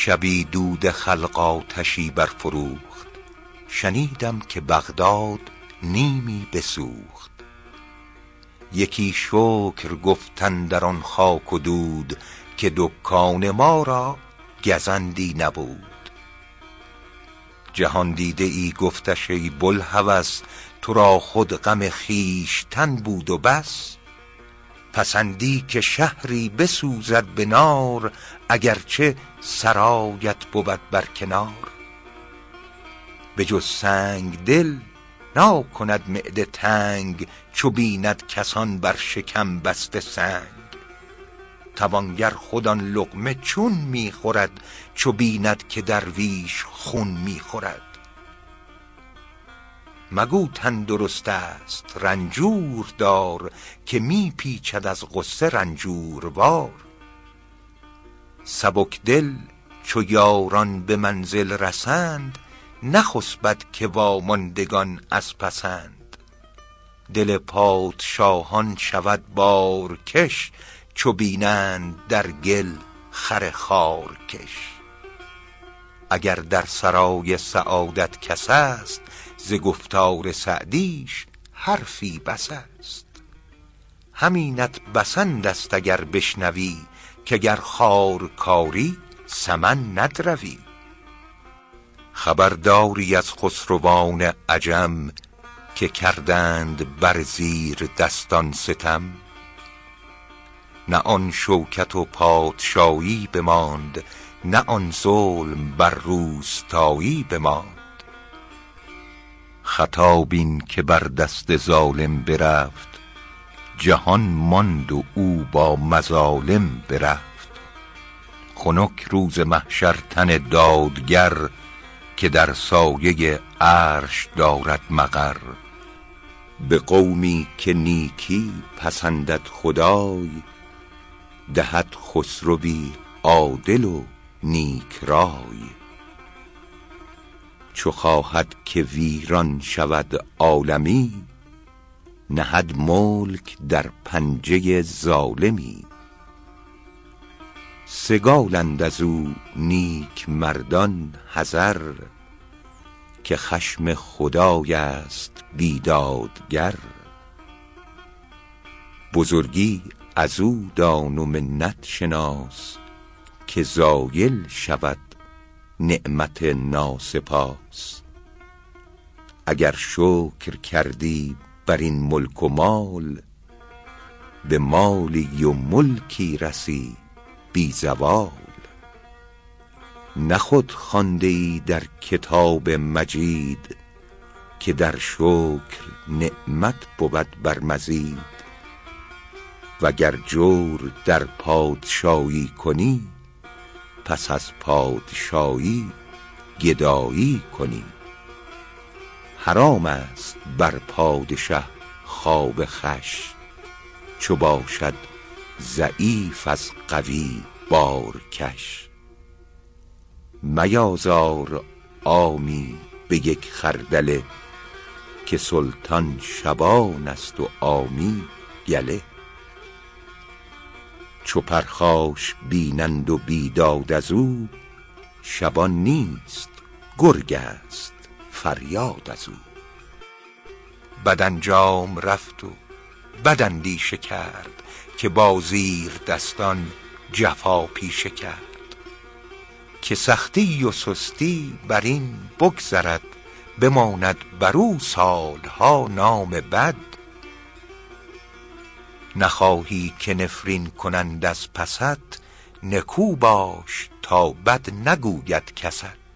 شبی دود خلق آتشی برفروخت. شنیدم که بغداد نیمی بسوخت. یکی شکر گفت اندر آن خاک و دود که دکان ما را گزندی نبود. جهاندیده ای گفتش ای بوالهوس تو را خود غم خویشتن بود و بس. پسندی که شهری بسوزد به نار اگرچه سرایت بود بر کنار. به جز سنگ دل ناکند معده تنگ چو بیند کسان بر شکم بسته سنگ. توانگر خود آن لقمه چون می خورد چو بیند که درویش خون می خورد مگو تندرست است رنجور دار که می پیچد از غصه رنجوروار سبک دل چو یاران به منزل رسند نخسبد که واماندگان از پسند. دل پادشاهان شود بارکش چو بینند در گل خر خارکش. اگر در سرای سعادت کس است ز گفتار سعدیش حرفی بس است. همینت بسند است اگر بشنوی که گر خار کاری سمن ندروی. خبر داری از خسروان عجم که کردند بر زیر دستان ستم. نه آن شوکت و پادشایی بماند نه آن ظلم بر روستایی بماند. خطا بین که بر دست ظالم برفت جهان ماند و او با مظالم برفت. خنک روز محشر تن دادگر که در سایه عرش دارد مقر. به قومی که نیکی پسندد خدای دهد خسروی عادل و نیک رای. چو خواهد که ویران شود عالمی نهد ملک در پنجه ظالمی. سگالند از او نیک مردان حذر که خشم خدای است بیدادگر. بزرگی از او دان و منت شناس که زایل شود نعمت ناسپاس. اگر شکر کردی بر این ملک و مال به مالی و ملکی رسی بی زوال. نه خود خوانده ای در کتاب مجید که در شکر نعمت بود بر مزید. وگر جور در پادشایی کنی پس از پادشایی گدایی کنی. حرام است بر پادشه خواب خوش. چو باشد ضعیف از قوی بارکش. میازار عامی به یک خردله که سلطان شبان است و عامی گله. چو پرخاش بینند و بیداد از او شبان نیست گرگ است فریاد از او. بد انجام رفت و بد اندیشه کرد که با زیردستان جفا پیشه کرد. که سختی و سستی بر این بگذرد بماند بر او سالها نام بد نخواهی که نفرین کنند از پست نکو باش تا بد نگوید کست.